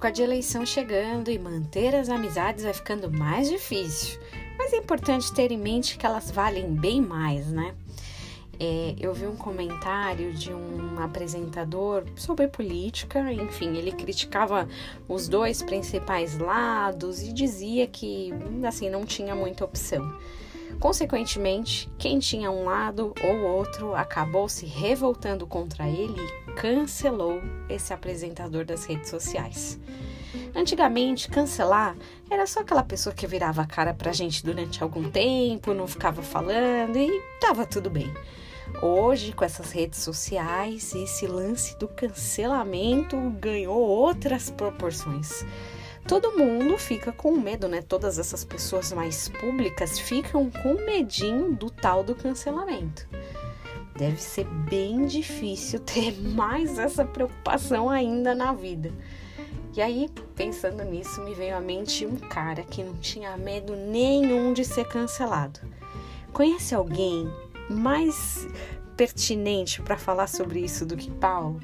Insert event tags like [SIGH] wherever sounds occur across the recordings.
época de eleição chegando e manter as amizades vai ficando mais difícil. Mas é importante ter em mente que elas valem bem mais, né? É, eu vi um comentário de um apresentador sobre política, enfim, ele criticava os dois principais lados e dizia que, assim, não tinha muita opção. Consequentemente, quem tinha um lado ou outro acabou se revoltando contra ele e cancelou esse apresentador das redes sociais. Antigamente, cancelar era só aquela pessoa que virava a cara pra gente durante algum tempo, não ficava falando e tava tudo bem. Hoje, com essas redes sociais, esse lance do cancelamento ganhou outras proporções. Todo mundo fica com medo, né? Todas essas pessoas mais públicas ficam com medinho do tal do cancelamento. Deve ser bem difícil [LAUGHS] ter mais essa preocupação ainda na vida. E aí, pensando nisso, me veio à mente um cara que não tinha medo nenhum de ser cancelado. Conhece alguém mais pertinente para falar sobre isso do que Paulo?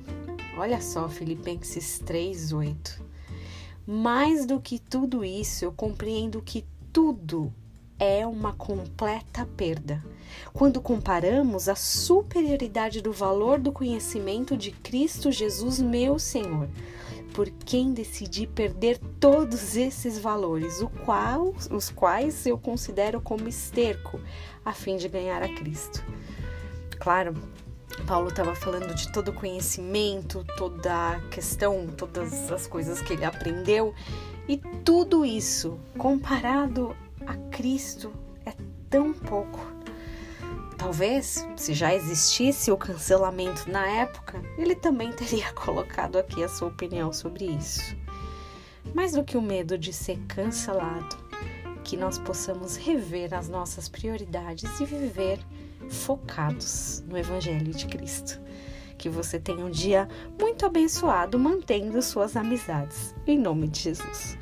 Olha só, Filipenses 3:8. Mais do que tudo isso, eu compreendo que tudo é uma completa perda. Quando comparamos a superioridade do valor do conhecimento de Cristo Jesus, meu Senhor, por quem decidi perder todos esses valores, qual, os quais eu considero como esterco, a fim de ganhar a Cristo. Claro, Paulo estava falando de todo o conhecimento, toda a questão, todas as coisas que ele aprendeu, e tudo isso comparado a Cristo é tão pouco. Talvez, se já existisse o cancelamento na época, ele também teria [LAUGHS] colocado aqui a sua opinião sobre isso. Mais do que o medo de ser cancelado, que nós possamos rever as nossas prioridades e viver focados no Evangelho de Cristo. Que você tenha um dia muito abençoado mantendo suas amizades. Em nome de Jesus.